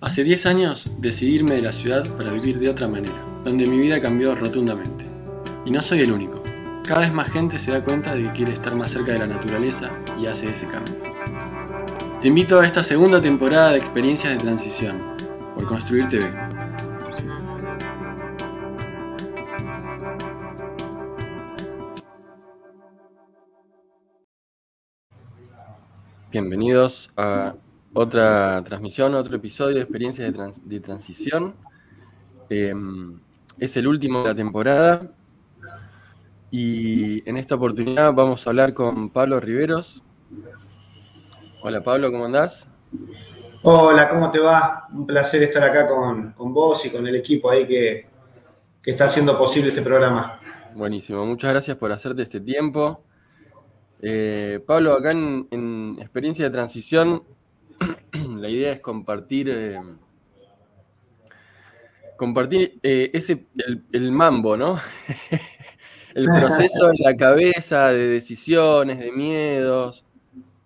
Hace 10 años decidí irme de la ciudad para vivir de otra manera, donde mi vida cambió rotundamente. Y no soy el único. Cada vez más gente se da cuenta de que quiere estar más cerca de la naturaleza y hace ese cambio. Te invito a esta segunda temporada de experiencias de transición por Construir TV. Bienvenidos a otra transmisión, otro episodio de experiencias de, transición. Em, es el último de la temporada y en esta oportunidad vamos a hablar con Pablo Riveros. Hola Pablo, ¿cómo andás? Hola, ¿cómo te va? Un placer estar acá con, vos y con el equipo ahí que, está haciendo posible este programa. Buenísimo, muchas gracias por hacerte este tiempo. Eh, Pablo, acá en, Experiencia de Transición la idea es compartir, eh, compartir eh, ese, el, mambo, ¿no? el proceso en la cabeza de decisiones, de miedos,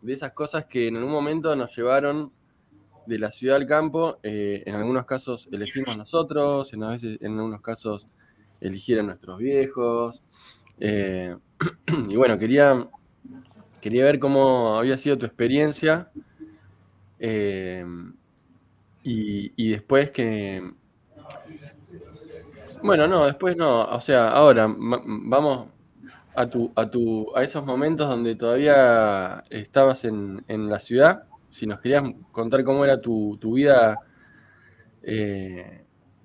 de esas cosas que en algún momento nos llevaron de la ciudad al campo. Eh, en algunos casos elegimos nosotros, en, en algunos casos eligieron nuestros viejos. y bueno, quería, quería ver cómo había sido tu experiencia eh, y, después que... Bueno, no, después no. O sea, ahora vamos a, tu, a, tu, a esos momentos donde todavía estabas en, la ciudad. Si nos querías contar cómo era tu, vida, eh,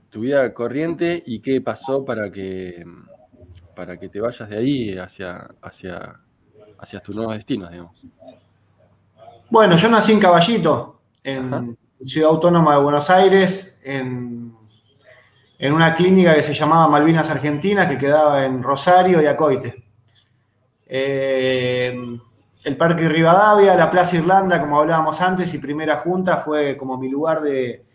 tu vida corriente y qué pasó para que, para que te vayas de ahí hacia, hacia, hacia tus nuevos destinos, digamos. Bueno, yo nací en Caballito, en Ciudad Autónoma de Buenos Aires, en, una clínica que se llamaba Malvinas Argentina, que quedaba en Rosario y Acoite. Eh, el Parque Rivadavia, la Plaza Irlanda, como hablábamos antes, y Primera Junta fue como mi lugar de,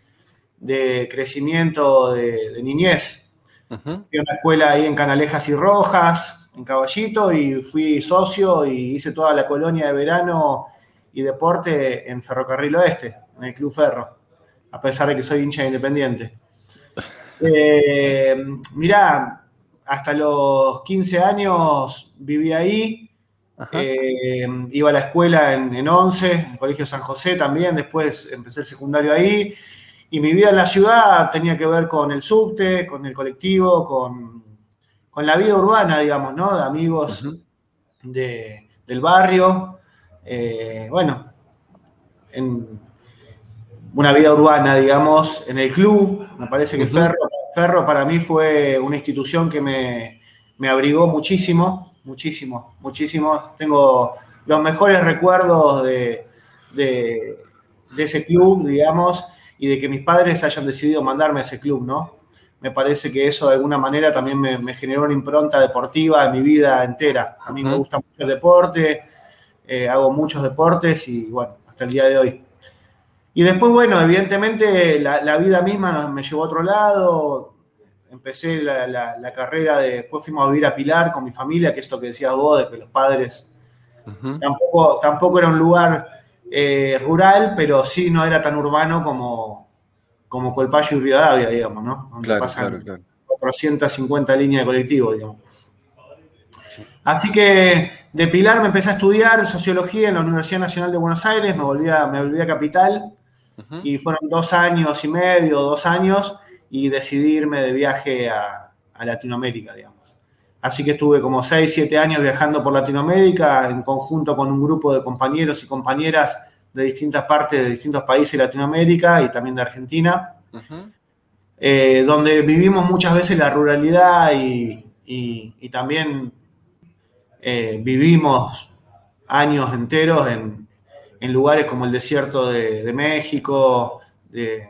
crecimiento de, niñez. Fui a una escuela ahí en Canalejas y Rojas, en Caballito, y fui socio y hice toda la colonia de verano y deporte en Ferrocarril Oeste, en el Club Ferro, a pesar de que soy hincha independiente. Eh, mirá, hasta los 15 años viví ahí, eh, iba a la escuela en, en, 11, en el Colegio San José también, después empecé el secundario ahí, y mi vida en la ciudad tenía que ver con el subte, con el colectivo, con, la vida urbana, digamos, ¿no? De amigos del barrio. Eh, bueno, en una vida urbana, digamos, en el club. Me parece que Ferro, Ferro para mí fue una institución que me, abrigó muchísimo, muchísimo, muchísimo. Tengo los mejores recuerdos de, ese club, digamos, y de que mis padres hayan decidido mandarme a ese club, ¿no? Me parece que eso de alguna manera también me, generó una impronta deportiva en mi vida entera. A mí me gusta mucho el deporte, eh, hago muchos deportes y bueno, hasta el día de hoy. Y después, bueno, evidentemente la, vida misma me llevó a otro lado. Empecé la, carrera de, después fuimos a vivir a Pilar con mi familia, que esto que decías vos, de que los padres tampoco, tampoco era un lugar eh, rural, pero sí no era tan urbano como, como Colpayo y Rivadavia, digamos, ¿no? Donde claro, pasan claro, 450 líneas de colectivo, digamos. Así que de Pilar me empecé a estudiar sociología en la Universidad Nacional de Buenos Aires, me volví a, me volví a Capital y fueron dos años y medio, dos años, y decidí irme de viaje a, Latinoamérica, digamos. Así que estuve como seis, siete años viajando por Latinoamérica en conjunto con un grupo de compañeros y compañeras de distintas partes, de distintos países de Latinoamérica y también de Argentina, eh, donde vivimos muchas veces la ruralidad y también eh, vivimos años enteros en, lugares como el desierto de, México, el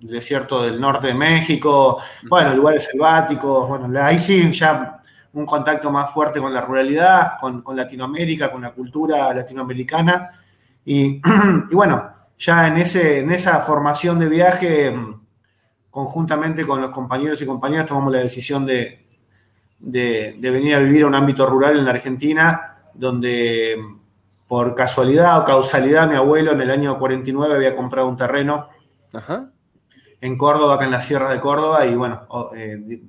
desierto del norte de México, bueno, lugares selváticos, bueno, ahí sí ya un contacto más fuerte con la ruralidad, con, Latinoamérica, con la cultura latinoamericana. Y, bueno, ya en, ese, en esa formación de viaje, conjuntamente con los compañeros y compañeras, tomamos la decisión de, de, venir a vivir a un ámbito rural en la Argentina, donde por casualidad o causalidad mi abuelo en el año 49 había comprado un terreno en Córdoba, acá en las sierras de Córdoba, y bueno, eh,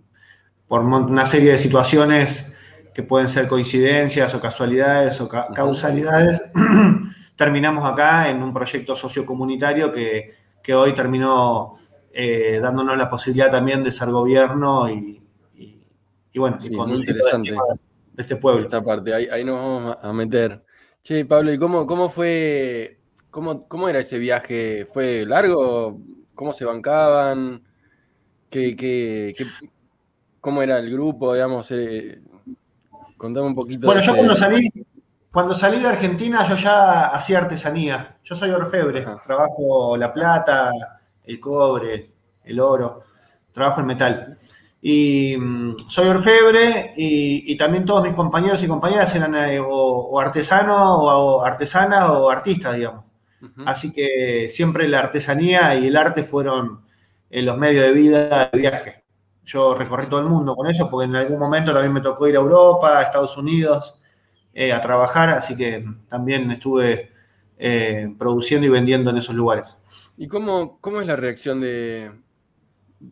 por una serie de situaciones que pueden ser coincidencias o casualidades o causalidades, terminamos acá en un proyecto sociocomunitario que, que hoy terminó eh, dándonos la posibilidad también de ser gobierno y, bueno, y interesante. De, este pueblo. Esta parte, ahí, nos vamos a meter. Che, Pablo, ¿y cómo, cómo fue, cómo, cómo era ese viaje? ¿Fue largo? ¿Cómo se bancaban? ¿Qué, qué, cómo era el grupo? Digamos, eh, contame un poquito. Bueno, yo cuando salí, cuando salí de Argentina, yo ya hacía artesanía. Yo soy orfebre, trabajo la plata, el cobre, el oro, trabajo el metal. Y mm, soy orfebre y, también todos mis compañeros y compañeras eran eh, o, artesanos o, artesanas o artistas, digamos. Así que siempre la artesanía y el arte fueron eh, los medios de vida de viaje. Yo recorrí todo el mundo con eso porque en algún momento también me tocó ir a Europa, a Estados Unidos, eh, a trabajar, así que también estuve produciendo y vendiendo en esos lugares. ¿Y cómo, cómo es la reacción de,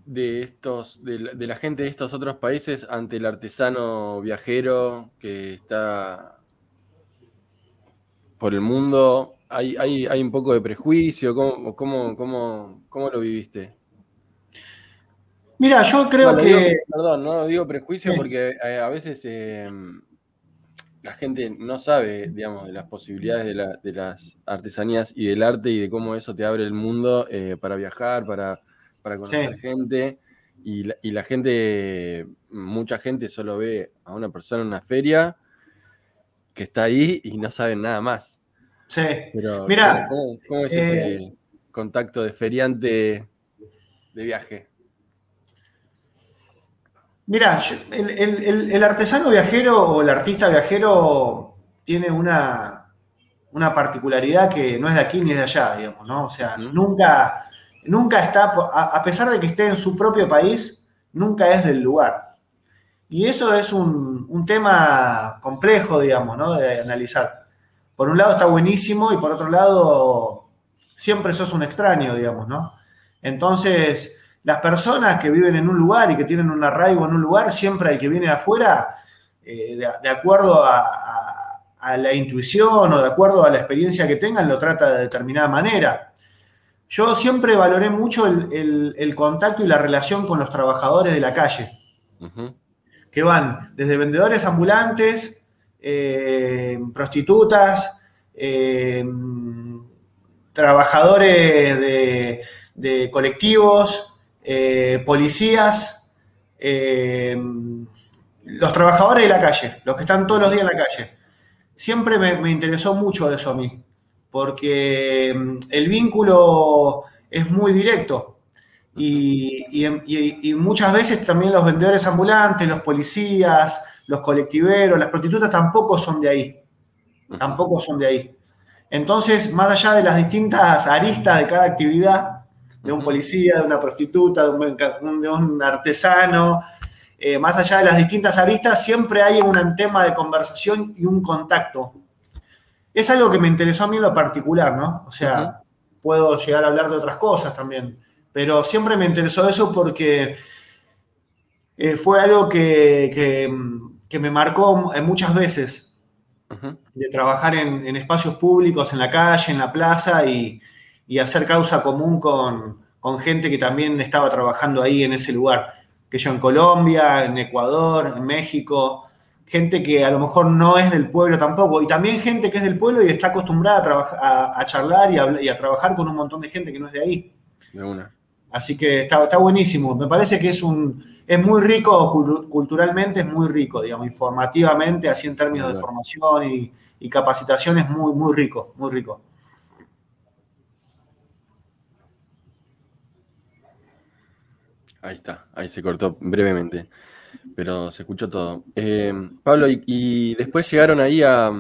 de estos, de la, gente de estos otros países ante el artesano viajero que está por el mundo? ¿Hay, hay, un poco de prejuicio? ¿Cómo, cómo, cómo, cómo lo viviste? Mira, yo creo que. perdón, no digo prejuicio porque eh, a veces em, la gente no sabe, digamos, de las posibilidades de, las artesanías y del arte y de cómo eso te abre el mundo eh, para viajar, para, conocer gente. Y la, gente, mucha gente solo ve a una persona en una feria que está ahí y no sabe nada más. Sí. Mira, ¿cómo, es ese eh, contacto de feriante de viaje? Mira, el, artesano viajero o el artista viajero tiene una, una, particularidad que no es de aquí ni de allá, digamos, ¿no? O sea, nunca, nunca está, a, pesar de que esté en su propio país, nunca es del lugar. Y eso es un, tema complejo, digamos, ¿no? De analizar. Por un lado está buenísimo y por otro lado siempre sos un extraño, digamos, ¿no? Entonces, las personas que viven en un lugar y que tienen un arraigo en un lugar, siempre el que viene de afuera, eh, de, acuerdo a, la intuición o de acuerdo a la experiencia que tengan, lo trata de determinada manera. Yo siempre valoré mucho el, contacto y la relación con los trabajadores de la calle, que van desde vendedores ambulantes, eh, prostitutas, eh, trabajadores de colectivos, eh, policías, los trabajadores de la calle, los que están todos los días en la calle. Siempre me, interesó mucho eso a mí, porque mm, el vínculo es muy directo. Y, muchas veces también los vendedores ambulantes, los policías, los colectiveros, las prostitutas tampoco son de ahí. Tampoco son de ahí. Entonces, más allá de las distintas aristas de cada actividad, de un policía, de una prostituta, de un, artesano, eh, más allá de las distintas aristas, siempre hay un tema de conversación y un contacto. Es algo que me interesó a mí en lo particular, ¿no? O sea, puedo llegar a hablar de otras cosas también, pero siempre me interesó eso porque eh, fue algo que, me marcó muchas veces, de trabajar en, espacios públicos, en la calle, en la plaza y, y hacer causa común con, gente que también estaba trabajando ahí en ese lugar. Que yo en Colombia, en Ecuador, en México, gente que a lo mejor no es del pueblo tampoco, y también gente que es del pueblo y está acostumbrada a, trabajar, a, charlar y a, trabajar con un montón de gente que no es de ahí. De una. Así que está, está buenísimo. Me parece que es un es muy rico culturalmente, es muy rico, digamos, informativamente, así en términos de formación y, y capacitación es muy, muy rico, muy rico. Ahí está, ahí se cortó brevemente, pero se escuchó todo. Eh, Pablo, y, después llegaron ahí a,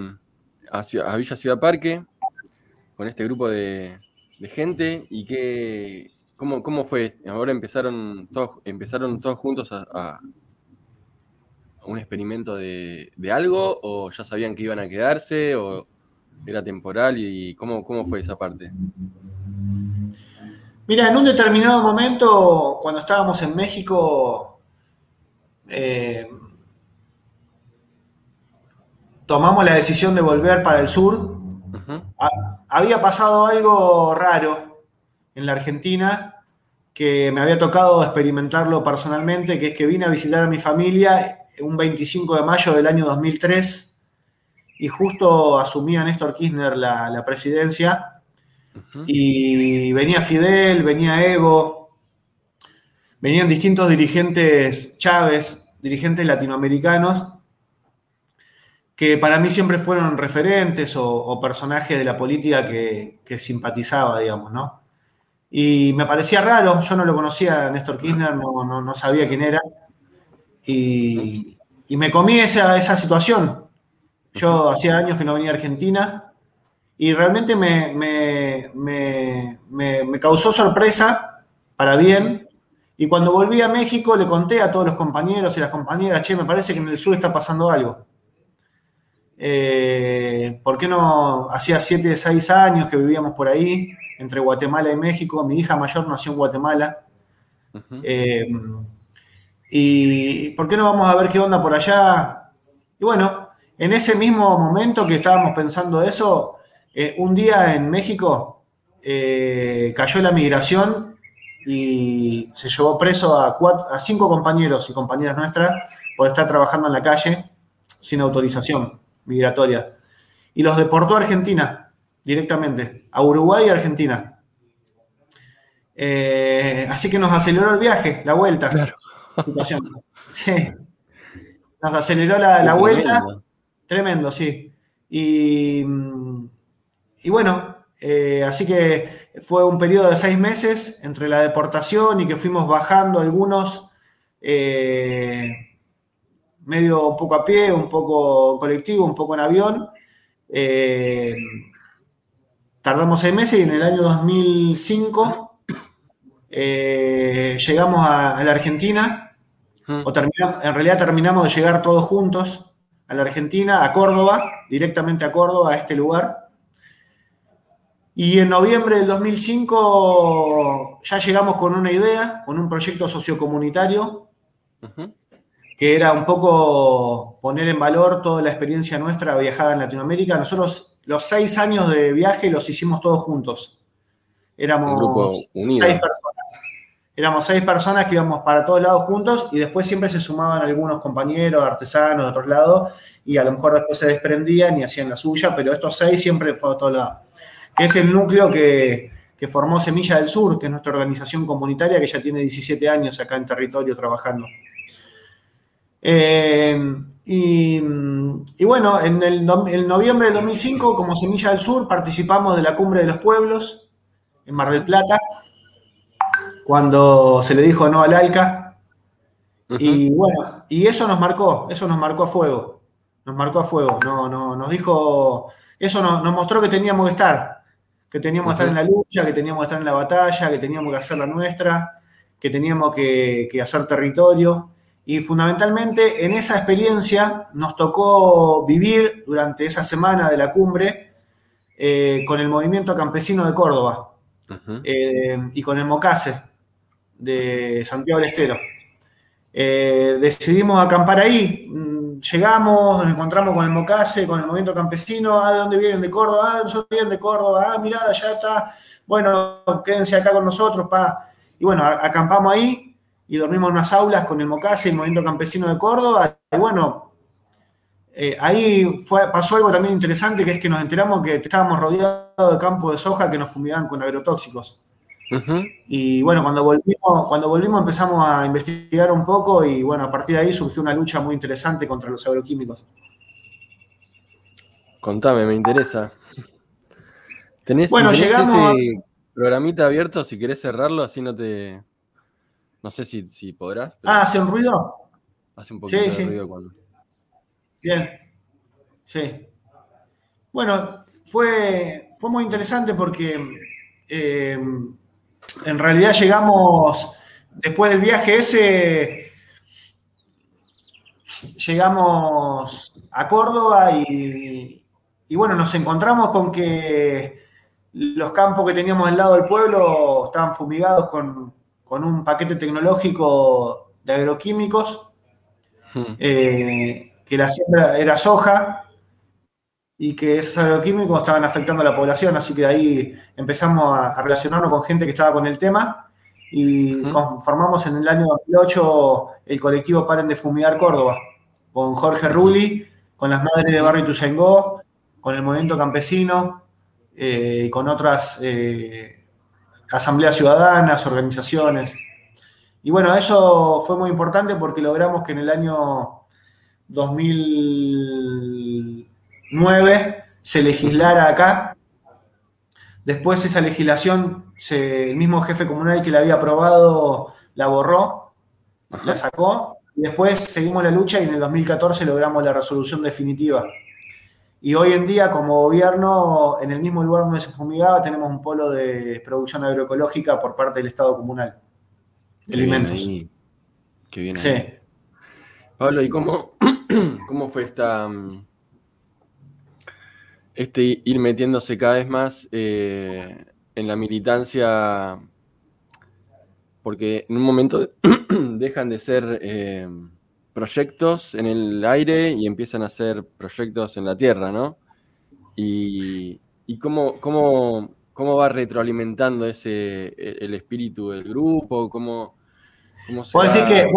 Villa Ciudad Parque con este grupo de, gente y qué, cómo, cómo, fue. Ahora empezaron todos, empezaron todos juntos a, un experimento de, algo o ya sabían que iban a quedarse o era temporal y cómo, cómo fue esa parte. Mira, en un determinado momento, cuando estábamos en México, eh, tomamos la decisión de volver para el sur. había pasado algo raro en la Argentina que me había tocado experimentarlo personalmente, que es que vine a visitar a mi familia un 25 de mayo del año 2003 y justo asumía Néstor Kirchner la presidencia y venía Fidel, venía Evo, venían distintos dirigentes Chávez, dirigentes latinoamericanos, que para mí siempre fueron referentes o, personajes de la política que, simpatizaba, digamos, ¿no? Y me parecía raro, yo no lo conocía a Néstor Kirchner, no, sabía quién era, y, me comí esa, esa situación. Yo hacía años que no venía a Argentina, y realmente me, causó sorpresa para bien. Y cuando volví a México le conté a todos los compañeros y las compañeras, che, me parece que en el sur está pasando algo. Eh, ¿Por qué no? Hacía 7, 6 años que vivíamos por ahí, entre Guatemala y México. Mi hija mayor nació en Guatemala. Eh, y ¿por qué no vamos a ver qué onda por allá? Y bueno, en ese mismo momento que estábamos pensando eso, eh, un día en México eh, cayó la migración y se llevó preso a, a cinco compañeros y compañeras nuestras por estar trabajando en la calle sin autorización migratoria. Y los deportó a Argentina directamente, a Uruguay y Argentina. Eh, así que nos aceleró el viaje, la vuelta. Claro. Nos aceleró la, la vuelta. Tremendo, sí. Y mm, y bueno, eh, así que fue un periodo de seis meses entre la deportación y que fuimos bajando algunos, eh, medio un poco a pie, un poco colectivo, un poco en avión. Eh, tardamos seis meses y en el año 2005 llegamos a, la Argentina, mm. o en realidad terminamos de llegar todos juntos a la Argentina, a Córdoba, directamente a Córdoba, a este lugar. Y en noviembre del 2005 ya llegamos con una idea, con un proyecto sociocomunitario, que era un poco poner en valor toda la experiencia nuestra viajada en Latinoamérica. Nosotros los seis años de viaje los hicimos todos juntos. Éramos seis personas. Éramos seis personas que íbamos para todos lados juntos y después siempre se sumaban algunos compañeros, artesanos de otros lados, y a lo mejor después se desprendían y hacían la suya, pero estos seis siempre fueron a todos lados que es el núcleo que, formó Semilla del Sur, que es nuestra organización comunitaria que ya tiene 17 años acá en territorio trabajando. Eh, y, bueno, en el, noviembre del 2005, como Semilla del Sur, participamos de la Cumbre de los Pueblos en Mar del Plata, cuando se le dijo no al ALCA. Y bueno, y eso nos marcó, eso nos marcó a fuego, nos marcó a fuego, no, no, nos dijo, eso nos mostró que teníamos que estar, que teníamos que estar en la lucha, que teníamos que estar en la batalla, que teníamos que hacer la nuestra, que teníamos que, hacer territorio. Y fundamentalmente en esa experiencia nos tocó vivir durante esa semana de la cumbre eh, con el movimiento campesino de Córdoba eh, y con el Mocase de Santiago del Estero. Eh, decidimos acampar ahí, llegamos, nos encontramos con el Mocase, con el movimiento campesino, ah, ¿de dónde vienen? De Córdoba, ah, nosotros vienen de Córdoba, ah, mirá, allá está, bueno, quédense acá con nosotros, pa. Y bueno, acampamos ahí y dormimos en unas aulas con el Mocase, el movimiento campesino de Córdoba, y bueno, eh, ahí fue, pasó algo también interesante, que es que nos enteramos que estábamos rodeados de campos de soja que nos fumigaban con agrotóxicos. Y bueno, cuando volvimos, cuando volvimos empezamos a investigar un poco y bueno, a partir de ahí surgió una lucha muy interesante contra los agroquímicos. Contame, me interesa. ¿Tenés, bueno, llegamos ese programita abierto si querés cerrarlo? Así no te... No sé si, si podrás. Ah, ¿hace un ruido? Hace un poquito de ruido cuando... Bien. Sí. Bueno, fue, fue muy interesante porque... Eh, en realidad llegamos, después del viaje ese, llegamos a Córdoba y, bueno, nos encontramos con que los campos que teníamos al lado del pueblo estaban fumigados con, un paquete tecnológico de agroquímicos, hmm. eh, que la siembra era soja y que esos agroquímicos estaban afectando a la población, así que de ahí empezamos a, relacionarnos con gente que estaba con el tema y conformamos en el año 2008 el colectivo Paren de Fumigar Córdoba, con Jorge Rulli, con las Madres de Barrio Ituzaingó, con el Movimiento Campesino, eh, con otras eh, asambleas ciudadanas, organizaciones. Y bueno, eso fue muy importante porque logramos que en el año 2009 se legislara acá. Después esa legislación, el mismo jefe comunal que la había aprobado la borró, la sacó, y después seguimos la lucha y en el 2014 logramos la resolución definitiva. Y hoy en día, como gobierno, en el mismo lugar donde se fumigaba, tenemos un polo de producción agroecológica por parte del Estado comunal de alimentos. Qué bien. Sí. Pablo, ¿y cómo, cómo fue esta, mm, este ir metiéndose cada vez más eh, en la militancia? Porque en un momento dejan de ser eh, proyectos en el aire y empiezan a hacer proyectos en la tierra, ¿no? Y, cómo, cómo, cómo, va retroalimentando ese el espíritu del grupo, cómo, cómo se ¿Vos, decís que,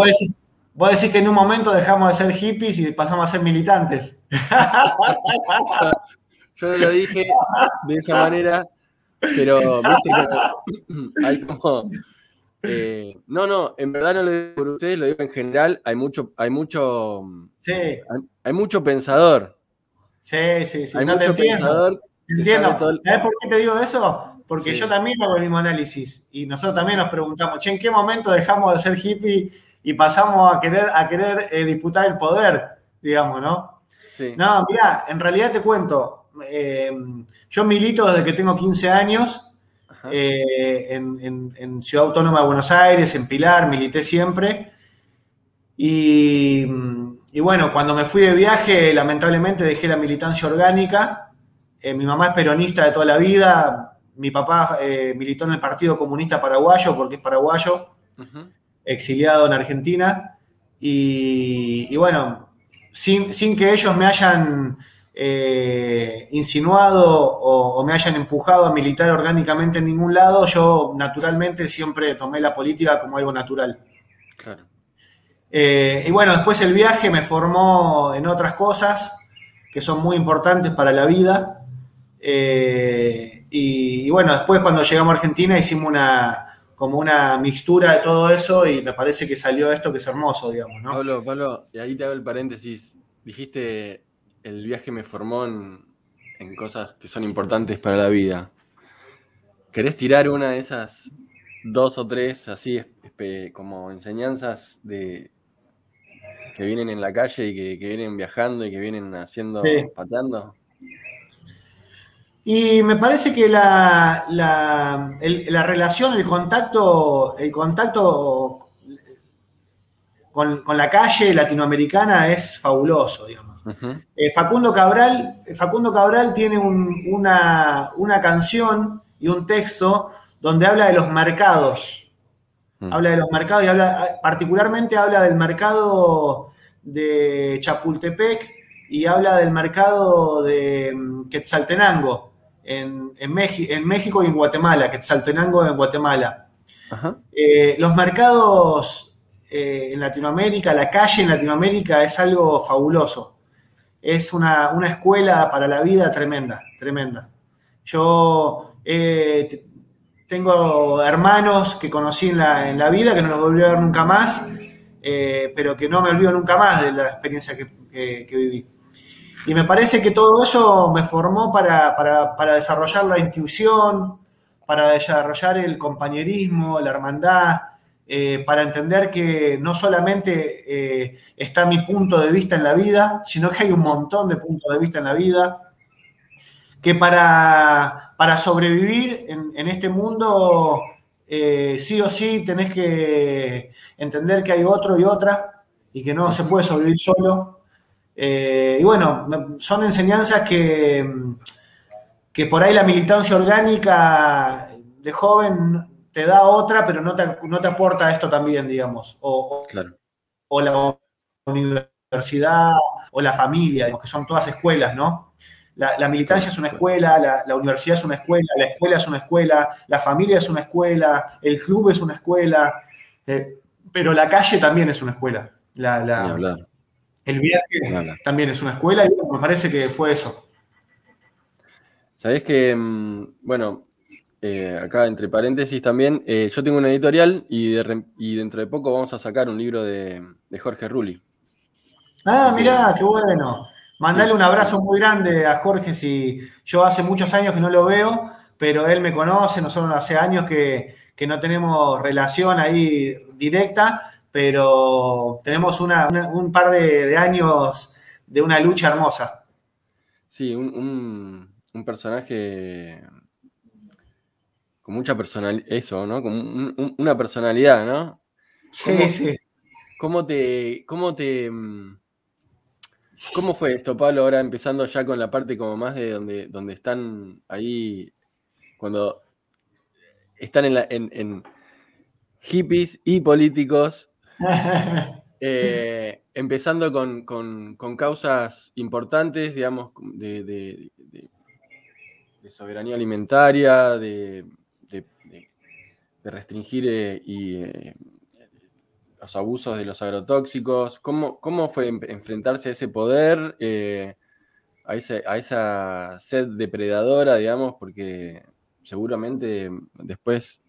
vos, que en un momento dejamos de ser hippies y pasamos a ser militantes. Yo no lo dije de esa manera, pero viste que hay como eh, no, no, en verdad no lo digo por ustedes, lo digo en general. Hay mucho, hay mucho, sí. hay, mucho pensador. Sí, sí, sí. no te entiendo. entiendo. ¿Sabes por qué te digo eso? Porque yo también hago el mismo análisis y nosotros también nos preguntamos, che, ¿en qué momento dejamos de ser hippie y pasamos a querer, a querer eh, disputar el poder, digamos, ¿no? Sí. No, mira, en realidad te cuento, eh, yo milito desde que tengo 15 años eh, en, Ciudad Autónoma de Buenos Aires, en Pilar, milité siempre. Y, bueno, cuando me fui de viaje, lamentablemente dejé la militancia orgánica. Eh, mi mamá es peronista de toda la vida. Mi papá eh, militó en el Partido Comunista Paraguayo porque es paraguayo, exiliado en Argentina. Y, bueno, sin, sin que ellos me hayan eh, insinuado o, me hayan empujado a militar orgánicamente en ningún lado, yo naturalmente siempre tomé la política como algo natural. Eh, y bueno, después el viaje me formó en otras cosas que son muy importantes para la vida. Eh, y, bueno, después cuando llegamos a Argentina hicimos una como una mixtura de todo eso y me parece que salió esto que es hermoso, digamos, ¿no? Pablo, Pablo, y ahí te hago el paréntesis. Dijiste el viaje me formó en, cosas que son importantes para la vida. ¿Querés tirar una de esas dos o tres así como enseñanzas de que vienen en la calle y que, vienen viajando y que vienen haciendo, pateando? Y me parece que la, la, relación, el contacto, el contacto con, con, la calle latinoamericana es fabuloso, digamos. Eh, Facundo, Cabral, Facundo Cabral tiene una, canción y un texto donde habla de los mercados. Mm. Habla de los mercados y habla, particularmente habla del mercado de Chapultepec y habla del mercado de mm, Quetzaltenango en, en, México y en Guatemala, Quetzaltenango en Guatemala. Eh, los mercados eh, en Latinoamérica, la calle en Latinoamérica es algo fabuloso es una, escuela para la vida tremenda, tremenda. Yo eh, tengo hermanos que conocí en la, vida, que no los volví a ver nunca más, eh, pero que no me olvido nunca más de la experiencia que, viví. Y me parece que todo eso me formó para, para, desarrollar la intuición, para desarrollar el compañerismo, la hermandad, eh, para entender que no solamente eh, está mi punto de vista en la vida, sino que hay un montón de puntos de vista en la vida, que para, para sobrevivir en, este mundo, eh, sí o sí tenés que entender que hay otro y otra, y que no se puede sobrevivir solo. y bueno, son enseñanzas que que por ahí la militancia orgánica de joven te da otra, pero no te, no te aporta esto también, digamos. O, o la universidad o la familia, que son todas escuelas, ¿no? La, militancia es una escuela, la, universidad es una escuela, la escuela es una escuela, la familia es una escuela, el club es una escuela, eh, pero la calle también es una escuela. el viaje también es una escuela y me parece que fue eso. Sabés que, mm, bueno, eh, acá entre paréntesis también, eh, yo tengo una editorial y, dentro de poco vamos a sacar un libro de, Jorge Rulli. Ah, mirá, qué bueno. Mandale un abrazo muy grande a Jorge, si yo hace muchos años que no lo veo, pero él me conoce, nosotros hace años que, no tenemos relación ahí directa, pero tenemos un par de, años de una lucha hermosa. Sí, un, personaje con mucha personalidad, eso, ¿no? Con una personalidad, ¿no? Sí, sí. ¿Cómo te, cómo te, mm, ¿Cómo fue esto, Pablo? Ahora empezando ya con la parte como más de donde, donde están ahí, cuando están en, hippies y políticos, eh, empezando con, causas importantes, digamos, de, soberanía alimentaria, de, restringir eh, y eh, los abusos de los agrotóxicos. ¿Cómo, cómo fue enfrentarse a ese poder, eh, a, esa sed depredadora, digamos? Porque seguramente después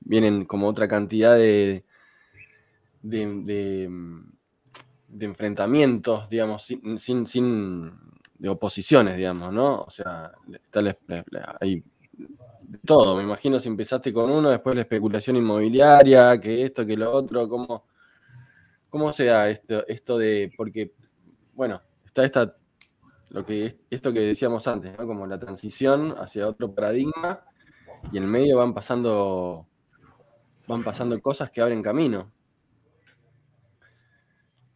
vienen como otra cantidad de, de, enfrentamientos, digamos, sin, sin, de oposiciones, digamos, ¿no? O sea, está hay todo. Me imagino si empezaste con uno, después la especulación inmobiliaria, que esto, que lo otro, ¿cómo, cómo se da esto, esto de, porque, bueno, está esta, lo que, esto que decíamos antes, ¿no? Como la transición hacia otro paradigma y en medio van pasando, van pasando cosas que abren camino.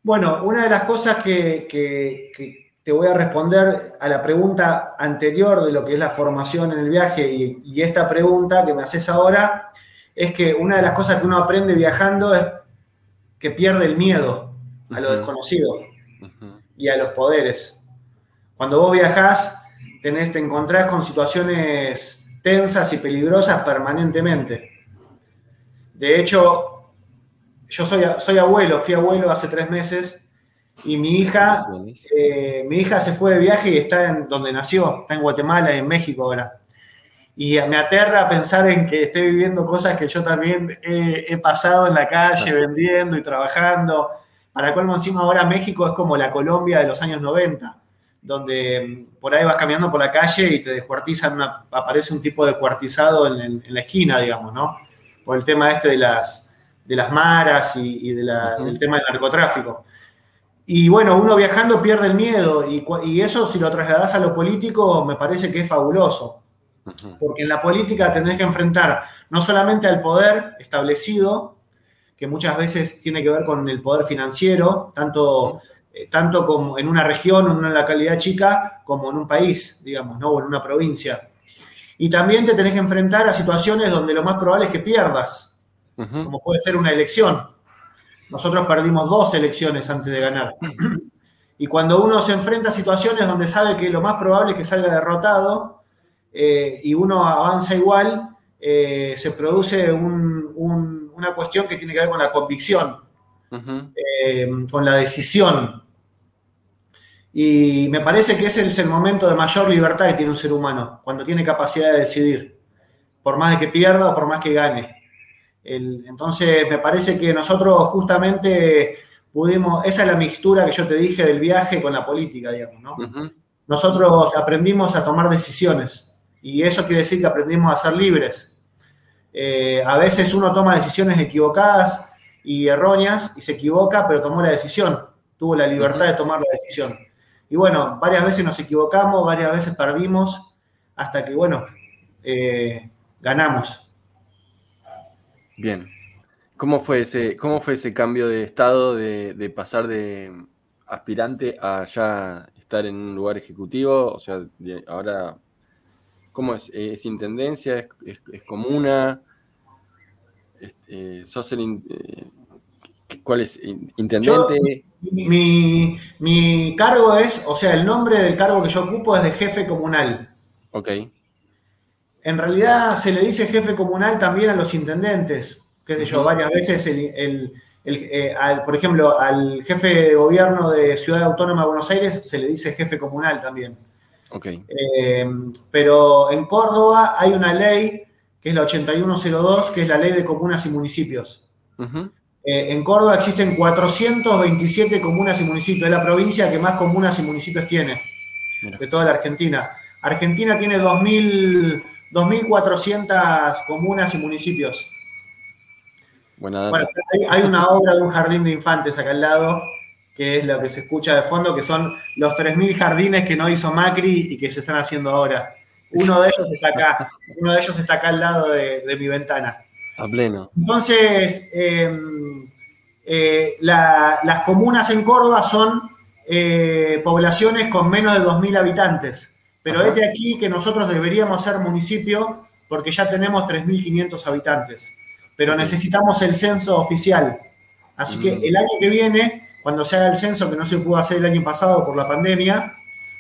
Bueno, una de las cosas que, que te voy a responder a la pregunta anterior de lo que es la formación en el viaje y, esta pregunta que me haces ahora es que una de las cosas que uno aprende viajando es que pierde el miedo a lo desconocido y a los poderes. Cuando vos viajás, tenés, te encontrás con situaciones tensas y peligrosas permanentemente. De hecho, yo soy, soy abuelo, fui abuelo hace tres meses y mi hija, eh, mi hija se fue de viaje y está en donde nació, está en Guatemala, en México ahora. Y me aterra pensar en que esté viviendo cosas que yo también he, pasado en la calle vendiendo y trabajando. Para colmo encima ahora México es como la Colombia de los años 90, donde mm, por ahí vas caminando por la calle y te descuartizan, aparece un tipo de cuartizado en, la esquina, digamos, ¿no? Por el tema este de las, de las maras y, del tema del narcotráfico. Y bueno, uno viajando pierde el miedo y, eso si lo trasladas a lo político me parece que es fabuloso. Porque en la política tenés que enfrentar no solamente al poder establecido, que muchas veces tiene que ver con el poder financiero, tanto, eh, tanto como en una región, en una localidad chica, como en un país, digamos, ¿no? o en una provincia. Y también te tenés que enfrentar a situaciones donde lo más probable es que pierdas, como puede ser una elección. Nosotros perdimos dos elecciones antes de ganar. Y cuando uno se enfrenta a situaciones donde sabe que lo más probable es que salga derrotado eh, y uno avanza igual, eh, se produce una cuestión que tiene que ver con la convicción, eh, con la decisión. Y me parece que ese es el momento de mayor libertad que tiene un ser humano, cuando tiene capacidad de decidir, por más de que pierda o por más que gane entonces, me parece que nosotros justamente pudimos, esa es la mixtura que yo te dije del viaje con la política, digamos, ¿no? Nosotros aprendimos a tomar decisiones y eso quiere decir que aprendimos a ser libres. Eh, a veces uno toma decisiones equivocadas y erróneas y se equivoca, pero tomó la decisión, tuvo la libertad de tomar la decisión. Y bueno, varias veces nos equivocamos, varias veces perdimos, hasta que, bueno, eh, ganamos. Bien. ¿Cómo fue ese, cómo fue ese cambio de estado de, pasar de aspirante a ya estar en un lugar ejecutivo? O sea, ahora, ¿cómo es? ¿Es intendencia? ¿Es, comuna? Eh, ¿Sos el... Eh, ¿Cuál es? ¿Intendente? mi, mi, cargo es, o sea, el nombre del cargo que yo ocupo es de jefe comunal. Ok. En realidad se le dice jefe comunal también a los intendentes, qué sé yo, varias veces el, eh, por ejemplo, al jefe de gobierno de Ciudad Autónoma de Buenos Aires se le dice jefe comunal también. Ok. Eh, pero en Córdoba hay una ley que es la 8102, que es la ley de comunas y municipios. Eh, en Córdoba existen 427 comunas y municipios, es la provincia que más comunas y municipios tiene de toda la Argentina. Argentina tiene 2.400 comunas y municipios. Bueno, hay, una obra de un jardín de infantes acá al lado, que es lo que se escucha de fondo, que son los 3.000 jardines que no hizo Macri y que se están haciendo ahora. Uno de ellos está acá, uno de ellos está acá al lado de, mi ventana. A pleno. Entonces, em, eh, las comunas en Córdoba son eh, poblaciones con menos de 2.000 habitantes. Pero este aquí que nosotros deberíamos ser municipio porque ya tenemos 3.500 habitantes pero necesitamos el censo oficial. Así que mm. el año que viene, cuando se haga el censo, que no se pudo hacer el año pasado por la pandemia,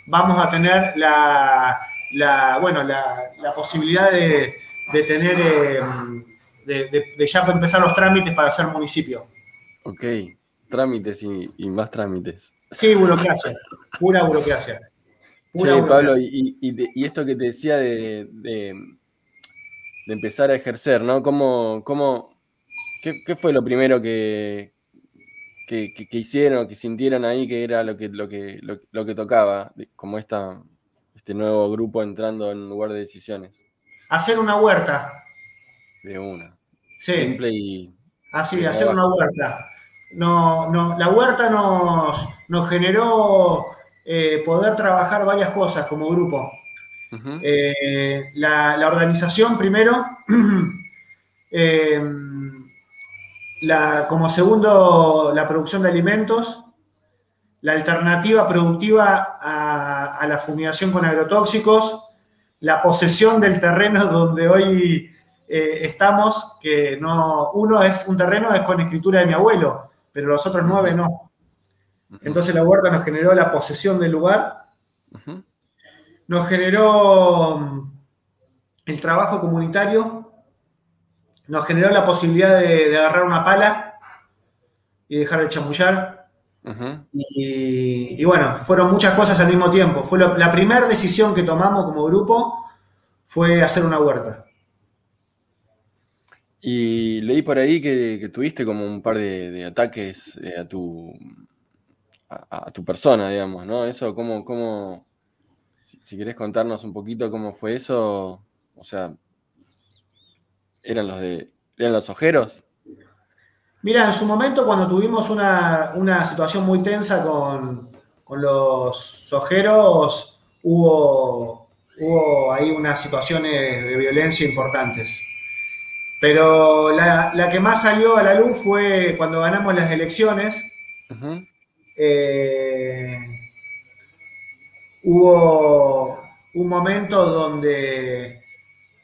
vamos a tener la, bueno, la, posibilidad de, tener, eh, de, ya empezar los trámites para ser municipio. Ok, trámites y, más trámites. Sí, burocracia, pura burocracia. Pablo, y, esto que te decía de de empezar a ejercer, ¿no? ¿Cómo, cómo, qué, fue lo primero que, que, hicieron, que sintieron ahí que era lo que, lo que, lo, que tocaba, como esta, este nuevo grupo entrando en lugar de decisiones? Hacer una huerta. De una. Sí. Simple y. Así, hacer una huerta. No, no, la huerta nos, nos generó eh, poder trabajar varias cosas como grupo. Eh, la, organización, primero, eh, la, como segundo, la producción de alimentos, la alternativa productiva a, la fumigación con agrotóxicos, la posesión del terreno donde hoy eh, estamos, que no, uno es un terreno es con escritura de mi abuelo, pero los otros nueve no. Entonces la huerta nos generó la posesión del lugar nos generó mm, el trabajo comunitario, nos generó la posibilidad de, agarrar una pala y dejar de chamullar. y, bueno, fueron muchas cosas al mismo tiempo. Fue la primera decisión que tomamos como grupo fue hacer una huerta. Y leí por ahí que, tuviste como un par de, ataques eh, a tu a, tu persona, digamos, ¿no? Eso, ¿cómo, cómo, si, querés contarnos un poquito cómo fue eso, o sea, ¿eran los de eran los ojeros? Mira, en su momento cuando tuvimos una, situación muy tensa con, los ojeros, hubo, hubo ahí unas situaciones de violencia importantes. Pero la, que más salió a la luz fue cuando ganamos las elecciones hubo un momento donde,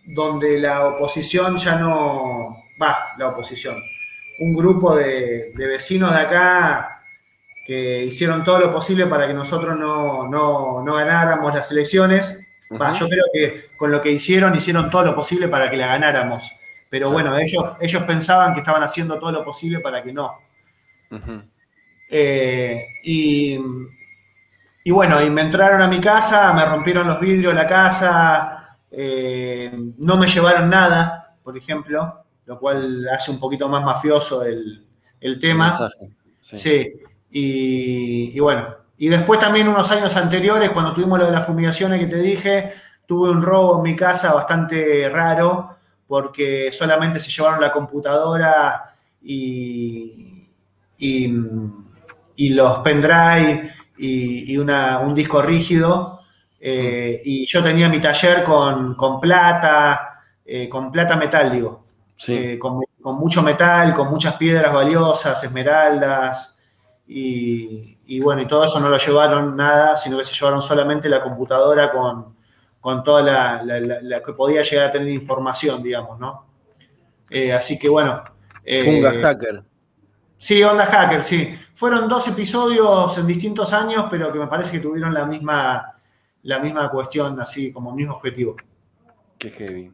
donde la oposición ya no, va, la oposición, un grupo de, vecinos de acá que hicieron todo lo posible para que nosotros no, ganáramos las elecciones. yo creo que con lo que hicieron, hicieron todo lo posible para que la ganáramos. Pero bueno, ellos, ellos pensaban que estaban haciendo todo lo posible para que no. Eh, y y bueno, y me entraron a mi casa, me rompieron los vidrios de la casa, eh, no me llevaron nada, por ejemplo, lo cual hace un poquito más mafioso el, tema. sí. Y, bueno, y después también unos años anteriores, cuando tuvimos lo de las fumigaciones que te dije, tuve un robo en mi casa bastante raro, porque solamente se llevaron la computadora y, y, y los pendrive y, un disco rígido. Eh, y yo tenía mi taller con, plata, eh, con plata metal, digo. Eh, con, mucho metal, con muchas piedras valiosas, esmeraldas. Y, y bueno, y todo eso no lo llevaron nada, sino que se llevaron solamente la computadora con, toda la, que podía llegar a tener información, digamos, ¿no? Así que bueno. Hacker. Sí, Onda Hacker, sí. Fueron dos episodios en distintos años, pero que me parece que tuvieron la misma, la misma cuestión, así como mismo objetivo. Qué heavy.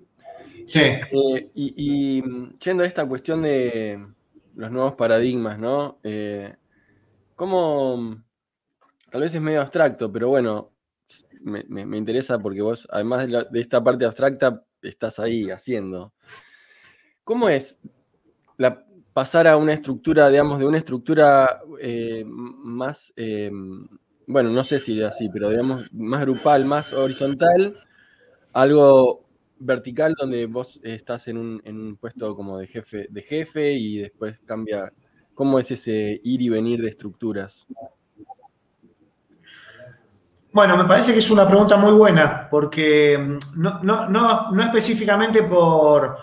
Sí. Eh, y, yendo a esta cuestión de los nuevos paradigmas, ¿no? Eh, ¿Cómo, tal vez es medio abstracto, pero bueno, me, interesa porque vos, además de, esta parte abstracta, estás ahí haciendo. ¿Cómo es pasar a una estructura, digamos, de una estructura eh, más, bueno, no sé si así, pero digamos, más grupal, más horizontal, algo vertical donde vos estás en un, puesto como de jefe, de jefe y después cambia. ¿Cómo es ese ir y venir de estructuras? Bueno, me parece que es una pregunta muy buena, porque mm, no, específicamente por,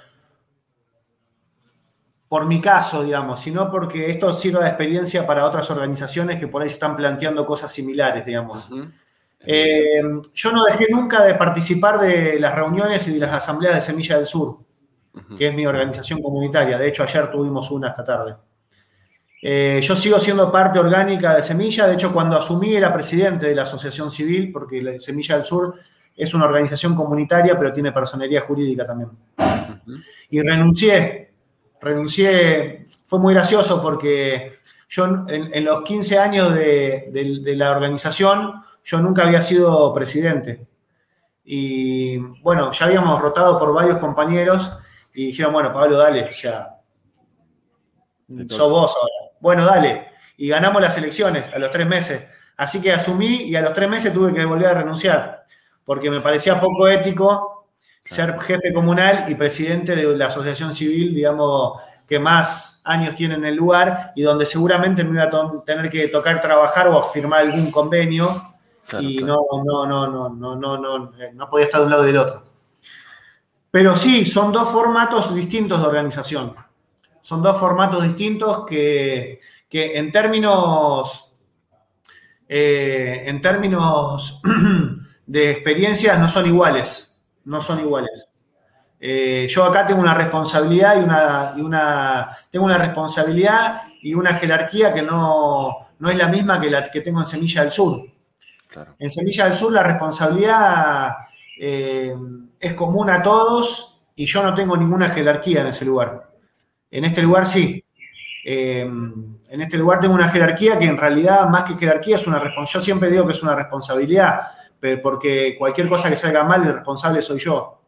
por mi caso, digamos, sino porque esto sirve de experiencia para otras organizaciones que por ahí están planteando cosas similares, digamos. Eh, yo no dejé nunca de participar de las reuniones y de las asambleas de Semilla del Sur, que es mi organización comunitaria. De hecho, ayer tuvimos una esta tarde. Eh, yo sigo siendo parte orgánica de Semilla. De hecho, cuando asumí era presidente de la Asociación Civil, porque la Semilla del Sur es una organización comunitaria, pero tiene personería jurídica también. Y renuncié. Renuncié. Fue muy gracioso porque yo en, los 15 años de la organización yo nunca había sido presidente. Y bueno, ya habíamos rotado por varios compañeros y dijeron, bueno, Pablo, dale, ya. Sos vos ahora. Bueno, dale. Y ganamos las elecciones a los tres meses. Así que asumí y a los tres meses tuve que volver a renunciar, porque me parecía poco ético ser jefe comunal y presidente de la asociación civil, digamos, que más años tiene en el lugar y donde seguramente me iba a tener que tocar trabajar o firmar algún convenio y No, no, no, no, no, no, no, no podía estar de un lado del otro. Pero sí, son dos formatos distintos de organización. Son dos formatos distintos que, en términos, eh, en términos de experiencias no son iguales. No son iguales. Eh, yo acá tengo una responsabilidad y una, y una, tengo una responsabilidad y una jerarquía que no, no es la misma que la que tengo en Semilla del Sur. En Semilla del Sur la responsabilidad eh, es común a todos y yo no tengo ninguna jerarquía en ese lugar. En este lugar sí. Eh, en este lugar tengo una jerarquía que en realidad más que jerarquía es una responsabilidad. Yo siempre digo que es una responsabilidad, porque cualquier cosa que salga mal, el responsable soy yo.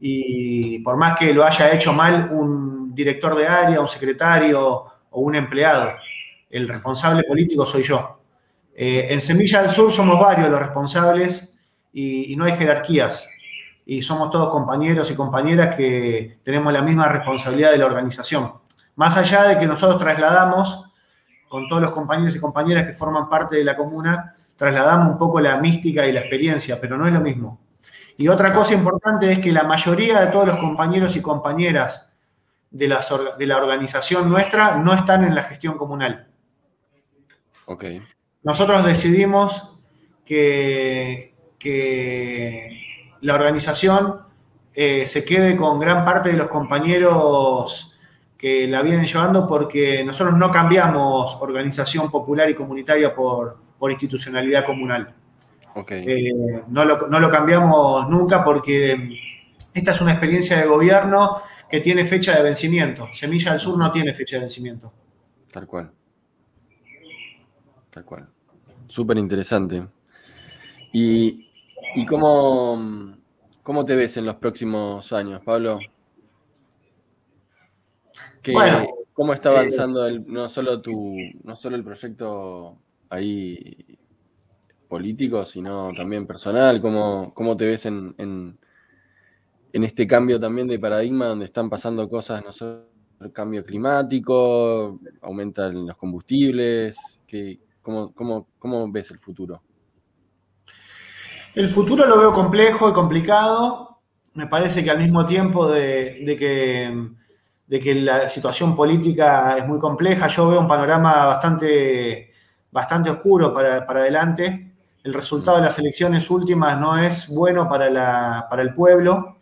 Y por más que lo haya hecho mal un director de área, un secretario o un empleado, el responsable político soy yo. Eh, en Semilla del Sur somos varios los responsables y, no hay jerarquías. Y somos todos compañeros y compañeras que tenemos la misma responsabilidad de la organización. Más allá de que nosotros trasladamos, con todos los compañeros y compañeras que forman parte de la comuna, trasladamos un poco la mística y la experiencia, pero no es lo mismo. Y otra cosa importante es que la mayoría de todos los compañeros y compañeras de la, de la organización nuestra no están en la gestión comunal. Ok nosotros decidimos que, la organización eh, se quede con gran parte de los compañeros que la vienen llevando porque nosotros no cambiamos organización popular y comunitaria por, institucionalidad comunal. Eh, no, lo, no, lo, cambiamos nunca porque esta es una experiencia de gobierno que tiene fecha de vencimiento. Semilla del Sur no tiene fecha de vencimiento. Tal cual. Tal cual. Súper interesante. ¿Y, cómo, cómo, te ves en los próximos años, Pablo? ¿Cómo está eh, avanzando no, solo tu, no solo el proyecto ahí político, sino también personal? ¿Cómo, cómo te ves en, en, este cambio también de paradigma donde están pasando cosas, no solo el cambio climático, aumentan los combustibles? ¿Qué, ¿Cómo, ves el futuro? El futuro lo veo complejo y complicado. Me parece que al mismo tiempo de, que, de, que, la situación política es muy compleja, yo veo un panorama bastante, bastante oscuro para, adelante. El resultado de las elecciones últimas no es bueno para, para el pueblo.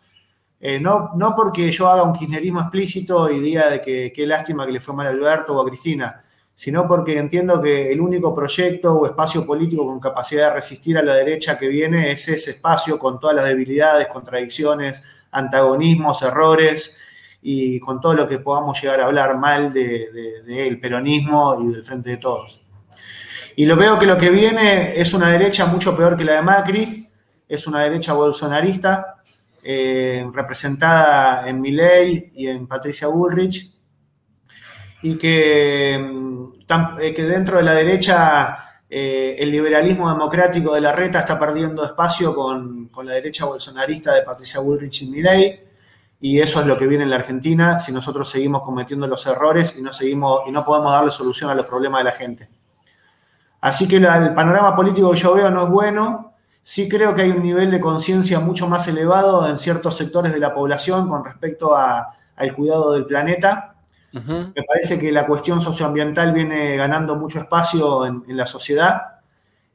Eh, no, no porque yo haga un kirchnerismo explícito y diga de que qué lástima que le fue mal a Alberto o a Cristina, sino porque entiendo que el único proyecto o espacio político con capacidad de resistir a la derecha que viene es ese espacio con todas las debilidades, contradicciones, antagonismos, errores y con todo lo que podamos llegar a hablar mal del peronismo y del frente de todos. Y lo veo que lo que viene es una derecha mucho peor que la de Macri, es una derecha bolsonarista, eh, representada en Milei y en Patricia Bullrich, y que, mm, eh, que dentro de la derecha eh, el liberalismo democrático de la reta está perdiendo espacio con, con, la derecha bolsonarista de Patricia Bullrich y Milei, y eso es lo que viene en la Argentina si nosotros seguimos cometiendo los errores y no, seguimos, y no podemos darle solución a los problemas de la gente. Así que el panorama político que yo veo no es bueno. Sí creo que hay un nivel de conciencia mucho más elevado en ciertos sectores de la población con respecto al cuidado del planeta. Me parece que la cuestión socioambiental viene ganando mucho espacio en, la sociedad,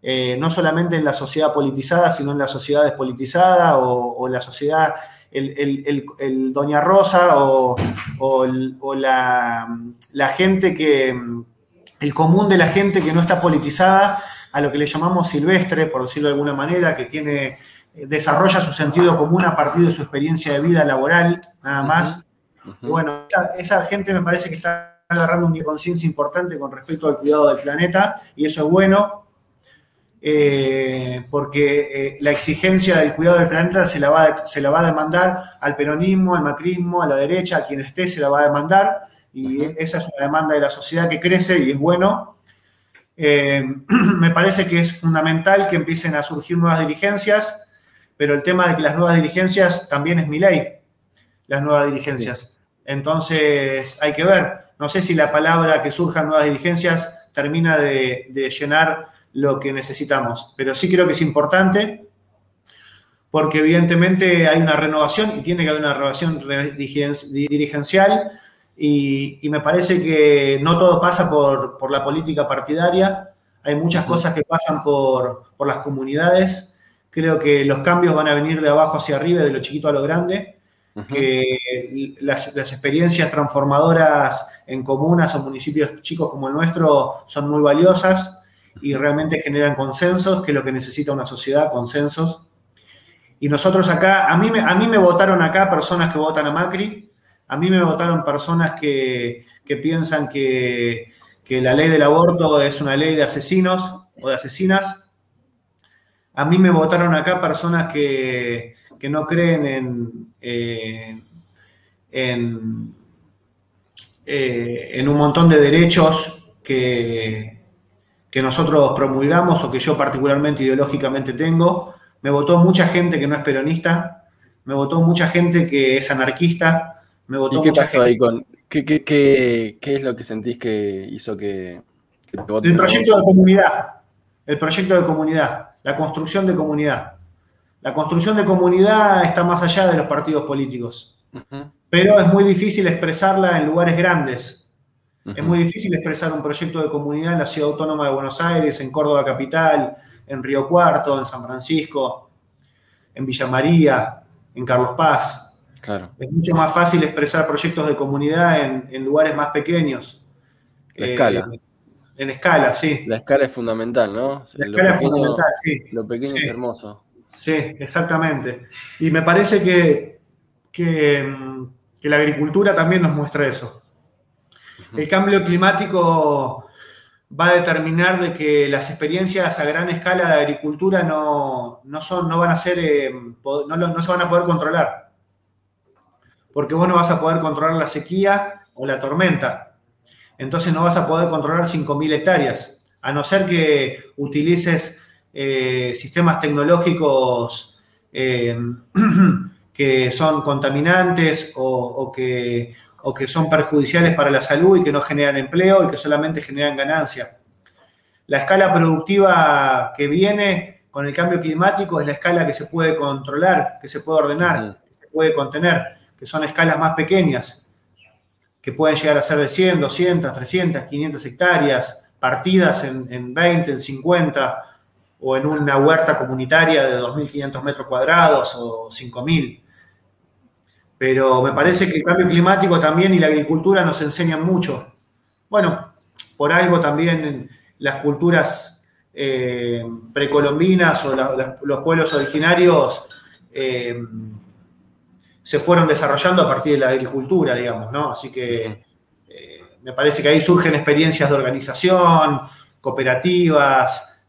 eh, no solamente en la sociedad politizada, sino en la sociedad despolitizada o, la sociedad, el, Doña Rosa o, la, la gente que el común de la gente que no está politizada, a lo que le llamamos silvestre, por decirlo de alguna manera, que tiene, eh, desarrolla su sentido común a partir de su experiencia de vida laboral, nada más. bueno, esa, gente me parece que está agarrando una conciencia importante con respecto al cuidado del planeta, y eso es bueno, eh, porque eh, la exigencia del cuidado del planeta se la, va, se la va a demandar al peronismo, al macrismo, a la derecha, a quien esté, se la va a demandar y esa es una demanda de la sociedad que crece y es bueno. Eh, me parece que es fundamental que empiecen a surgir nuevas dirigencias, pero el tema de que las nuevas dirigencias también es mi ley, las nuevas dirigencias. Entonces hay que ver, no sé si la palabra que surjan nuevas dirigencias termina de, llenar lo que necesitamos, pero sí creo que es importante porque evidentemente hay una renovación y tiene que haber una renovación dirigencial y, me parece que no todo pasa por, la política partidaria, hay muchas cosas que pasan por, las comunidades. Creo que los cambios van a venir de abajo hacia arriba, de lo chiquito a lo grande, que las, experiencias transformadoras en comunas o municipios chicos como el nuestro son muy valiosas y realmente generan consensos, que es lo que necesita una sociedad, consensos. Y nosotros acá, a mí, a mí me votaron acá personas que votan a Macri, a mí me votaron personas que, piensan que, la ley del aborto es una ley de asesinos o de asesinas. A mí me votaron acá personas que, no creen en, eh, en, eh, en, un montón de derechos que, que nosotros promulgamos o que yo particularmente ideológicamente tengo. Me votó mucha gente que no es peronista, me votó mucha gente que es anarquista, ¿Y qué pasó ahí con.? ¿Qué, es lo que sentís que hizo que, te El proyecto de comunidad. El proyecto de comunidad. La construcción de comunidad. La construcción de comunidad está más allá de los partidos políticos. Pero es muy difícil expresarla en lugares grandes. Es muy difícil expresar un proyecto de comunidad en la ciudad autónoma de Buenos Aires, en Córdoba Capital, en Río Cuarto, en San Francisco, en Villa María, en Carlos Paz. Es mucho más fácil expresar proyectos de comunidad en, lugares más pequeños. La escala. Eh, en escala, sí. La escala es fundamental, ¿no? La escala es fundamental, sí. Lo pequeño es hermoso. Sí, exactamente. Y me parece que, que, la agricultura también nos muestra eso. El cambio climático va a determinar de que las experiencias a gran escala de agricultura no, son, no van a ser, eh, no se van a poder controlar porque vos no vas a poder controlar la sequía o la tormenta. Entonces no vas a poder controlar 5.000 hectáreas, a no ser que utilices eh, sistemas tecnológicos eh, que son contaminantes o, que, o, que, son perjudiciales para la salud y que no generan empleo y que solamente generan ganancia. La escala productiva que viene con el cambio climático es la escala que se puede controlar, que se puede ordenar, que se puede contener que son escalas más pequeñas, que pueden llegar a ser de 100, 200, 300, 500 hectáreas, partidas en, 20, en 50, o en una huerta comunitaria de 2.500 metros cuadrados o 5.000. Pero me parece que el cambio climático también y la agricultura nos enseñan mucho. Bueno, por algo también las culturas eh, precolombinas o los pueblos originarios eh, se fueron desarrollando a partir de la agricultura, digamos, ¿no? Así que eh, me parece que ahí surgen experiencias de organización, cooperativas,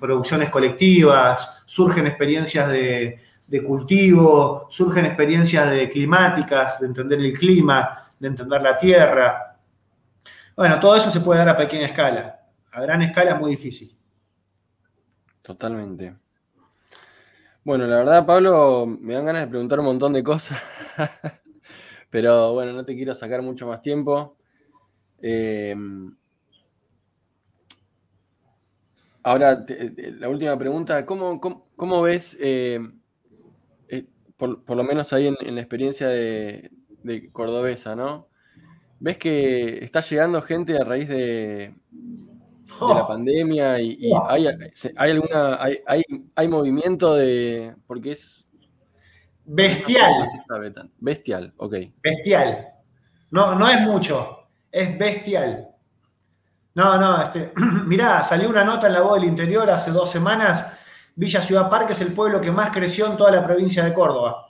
producciones colectivas, surgen experiencias de, de cultivo, surgen experiencias de climáticas, de entender el clima, de entender la tierra. Bueno, todo eso se puede dar a pequeña escala. A gran escala es muy difícil. Totalmente. Bueno, la verdad, Pablo, me dan ganas de preguntar un montón de cosas, pero bueno, no te quiero sacar mucho más tiempo. Eh, ahora, la última pregunta, ¿cómo, ves, eh, eh, por, lo menos ahí en, la experiencia de, Cordobesa, ¿no? ¿Ves que está llegando gente a raíz de, de la oh. pandemia y, hay, alguna hay, movimiento de porque es bestial. Bestial ok. Bestial. No no es mucho es bestial. No no este mirá salió una nota en la voz del interior hace dos semanas. Villa Ciudad Parque es el pueblo que más creció en toda la provincia de Córdoba.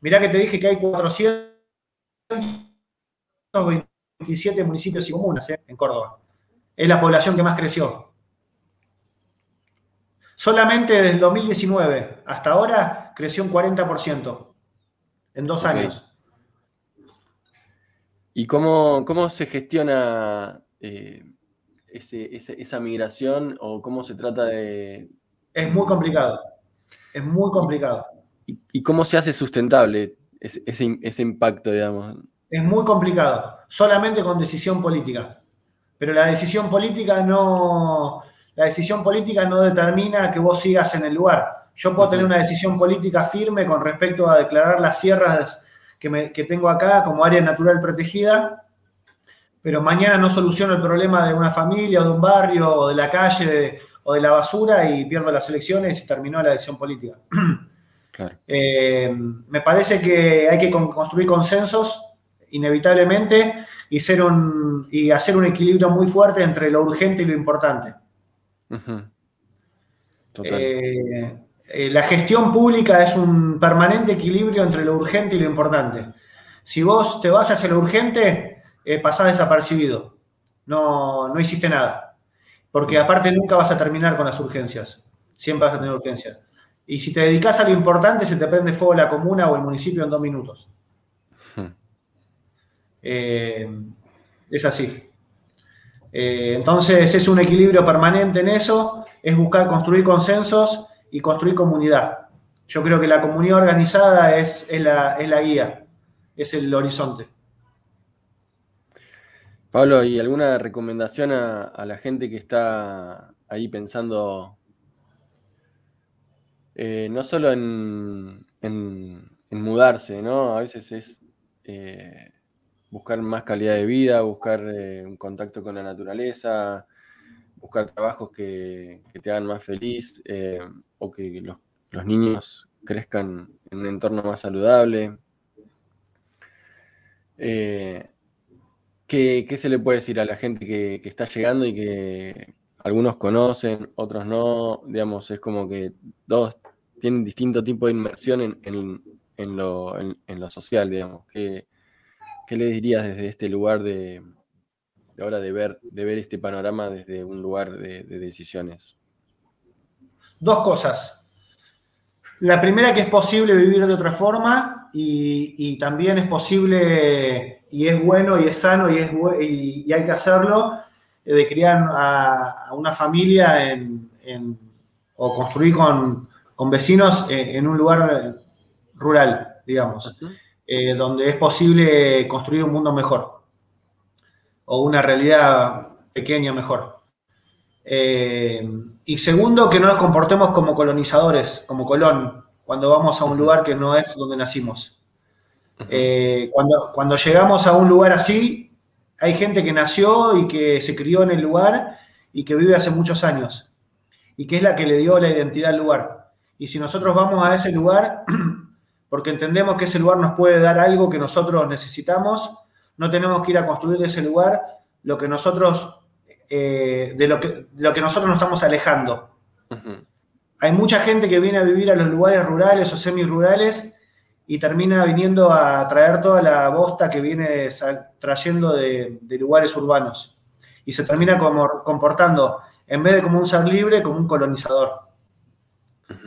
Mirá que te dije que hay 427 municipios y comunas ¿eh? en Córdoba es la población que más creció. Solamente desde el 2019 hasta ahora creció un 40% en dos años. ¿Y cómo, cómo se gestiona eh, esa migración o cómo se trata de...? Es muy complicado, es muy complicado. ¿Y, cómo se hace sustentable ese, ese impacto, digamos? Es muy complicado, solamente con decisión política pero la decisión política no, la decisión política no determina que vos sigas en el lugar. Yo puedo tener una decisión política firme con respecto a declarar las sierras que, tengo acá como área natural protegida, pero mañana no soluciono el problema de una familia o de un barrio o de la calle o de la basura y pierdo las elecciones y terminó la decisión política. Eh, me parece que hay que construir consensos inevitablemente y, ser un, y hacer un equilibrio muy fuerte entre lo urgente y lo importante. Eh, eh, la gestión pública es un permanente equilibrio entre lo urgente y lo importante. Si vos te vas hacia lo urgente, eh, pasás desapercibido. No, no hiciste nada. Porque aparte nunca vas a terminar con las urgencias. Siempre vas a tener urgencias. Y si te dedicas a lo importante, se te prende fuego la comuna o el municipio en dos minutos. Eh, es así. Eh, entonces es un equilibrio permanente en eso, es buscar construir consensos y construir comunidad. Yo creo que la comunidad organizada es, la, guía, es el horizonte. Pablo, ¿y alguna recomendación a, la gente que está ahí pensando eh, no solo en, mudarse, ¿no? A veces es buscar más calidad de vida, buscar eh, un contacto con la naturaleza, buscar trabajos que, te hagan más feliz eh, o que los, niños crezcan en un entorno más saludable. Eh, ¿qué, se le puede decir a la gente que, está llegando y que algunos conocen, otros no? Digamos, es como que todos tienen distinto tipo de inmersión en, lo, lo, social, digamos. Que, ¿Qué le dirías desde este lugar de, ahora de ver, de ver este panorama desde un lugar de, decisiones? Dos cosas. La primera que es posible vivir de otra forma y, también es posible y es bueno y es sano y, es, y, hay que hacerlo eh, de criar a, una familia en, o construir con, vecinos eh, en, un lugar rural, digamos. Eh, donde es posible construir un mundo mejor o una realidad pequeña mejor. Eh, y segundo, que no nos comportemos como colonizadores, como Colón, cuando vamos a un lugar que no es donde nacimos. Eh, cuando, cuando llegamos a un lugar así, hay gente que nació y que se crió en el lugar y que vive hace muchos años y que es la que le dio la identidad al lugar. Y si nosotros vamos a ese lugar porque entendemos que ese lugar nos puede dar algo que nosotros necesitamos, no tenemos que ir a construir de ese lugar lo que nosotros, eh, de, lo que, lo que nosotros nos estamos alejando. Hay mucha gente que viene a vivir a los lugares rurales o semi-rurales y termina viniendo a traer toda la bosta que viene trayendo de, lugares urbanos. Y se termina como, comportando, en vez de como un ser libre, como un colonizador.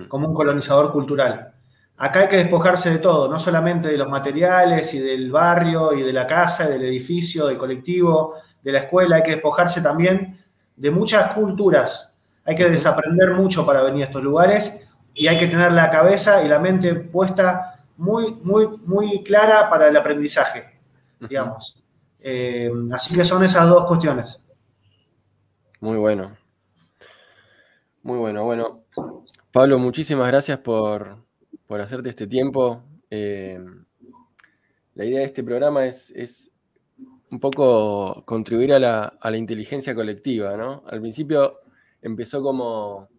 Como un colonizador cultural. Acá hay que despojarse de todo, no solamente de los materiales y del barrio y de la casa, del edificio, del colectivo, de la escuela, hay que despojarse también de muchas culturas. Hay que desaprender mucho para venir a estos lugares y hay que tener la cabeza y la mente puesta muy, muy, muy clara para el aprendizaje, digamos. Eh, así que son esas dos cuestiones. Muy bueno. Muy bueno. Bueno, Pablo, muchísimas gracias por, por hacerte este tiempo. Eh, la idea de este programa es, un poco contribuir a la, inteligencia colectiva, ¿no? Al principio empezó como,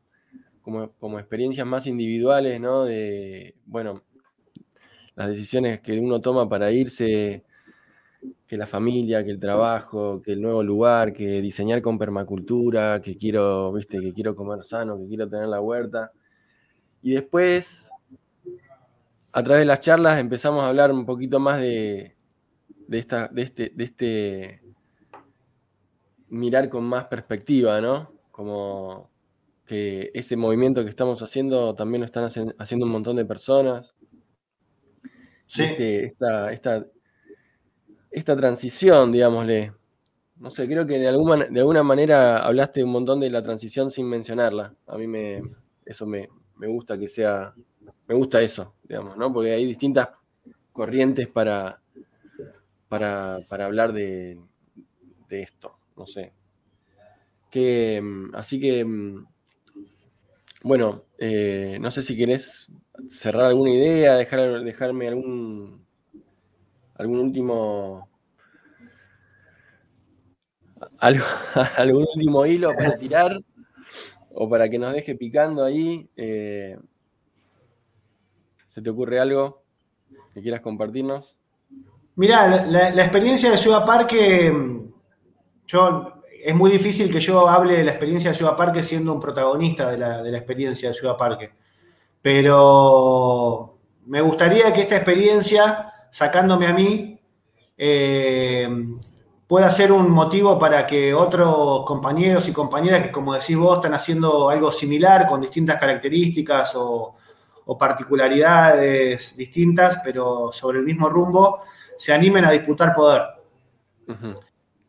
como, experiencias más individuales, ¿no? De, bueno, las decisiones que uno toma para irse, que la familia, que el trabajo, que el nuevo lugar, que diseñar con permacultura, que quiero, viste, que quiero comer sano, que quiero tener la huerta. Y después a través de las charlas empezamos a hablar un poquito más de, esta, de, este, de este mirar con más perspectiva, ¿no? Como que ese movimiento que estamos haciendo también lo están haciendo un montón de personas. Sí. Este, esta, esta, esta, transición, digámosle. No sé, creo que de alguna, de alguna manera hablaste un montón de la transición sin mencionarla. A mí me, eso me, me gusta que sea me gusta eso, digamos, ¿no? Porque hay distintas corrientes para, para, hablar de, esto, no sé. Que, mm, así que, mm, bueno, eh, no sé si querés cerrar alguna idea, dejar, dejarme algún, algún último algún último hilo para tirar o para que nos deje picando ahí. Eh, ¿Se te ocurre algo que quieras compartirnos? Mirá, la, experiencia de Ciudad Parque, yo, es muy difícil que yo hable de la experiencia de Ciudad Parque siendo un protagonista de la, experiencia de Ciudad Parque. Pero me gustaría que esta experiencia, sacándome a mí, eh, pueda ser un motivo para que otros compañeros y compañeras que, como decís vos, están haciendo algo similar con distintas características o, o particularidades distintas, pero sobre el mismo rumbo, se animen a disputar poder.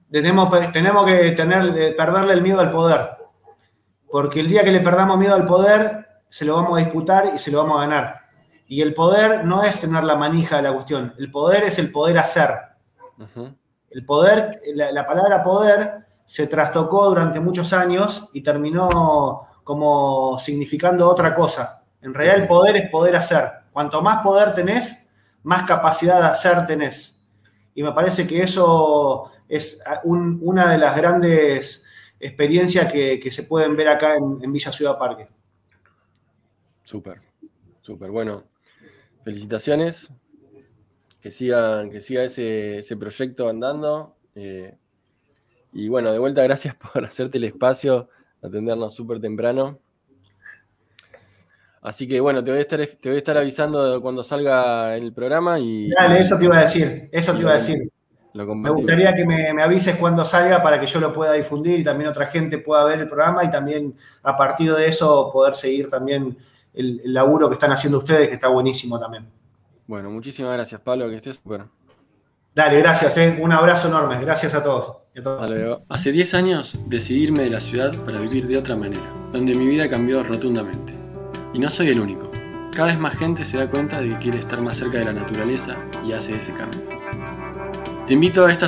tenemos, tenemos que tener, perderle el miedo al poder, porque el día que le perdamos miedo al poder, se lo vamos a disputar y se lo vamos a ganar. Y el poder no es tener la manija de la cuestión, el poder es el poder hacer. El poder, la, la palabra poder se trastocó durante muchos años y terminó como significando otra cosa en realidad el poder es poder hacer. Cuanto más poder tenés, más capacidad de hacer tenés. Y me parece que eso es una de las grandes experiencias que, se pueden ver acá en, Villa Ciudad Parque. Súper, súper. Bueno, felicitaciones. Que, sigan, que siga ese, proyecto andando. Eh, y bueno, de vuelta, gracias por hacerte el espacio, atendernos súper temprano. Así que bueno, te voy a estar, te voy a estar avisando cuando salga el programa y. Dale, eso te iba a decir, eso te iba a decir. me gustaría que me, avises cuando salga para que yo lo pueda difundir y también otra gente pueda ver el programa y también a partir de eso poder seguir también el, laburo que están haciendo ustedes, que está buenísimo también. Bueno, muchísimas gracias, Pablo, que estés súper. Dale, gracias, eh. un abrazo enorme, gracias a todos. Hace 10 años decidí irme de la ciudad para vivir de otra manera, donde mi vida cambió rotundamente. Y no soy el único. Cada vez más gente se da cuenta de que quiere estar más cerca de la naturaleza y hace ese cambio. Te invito a esta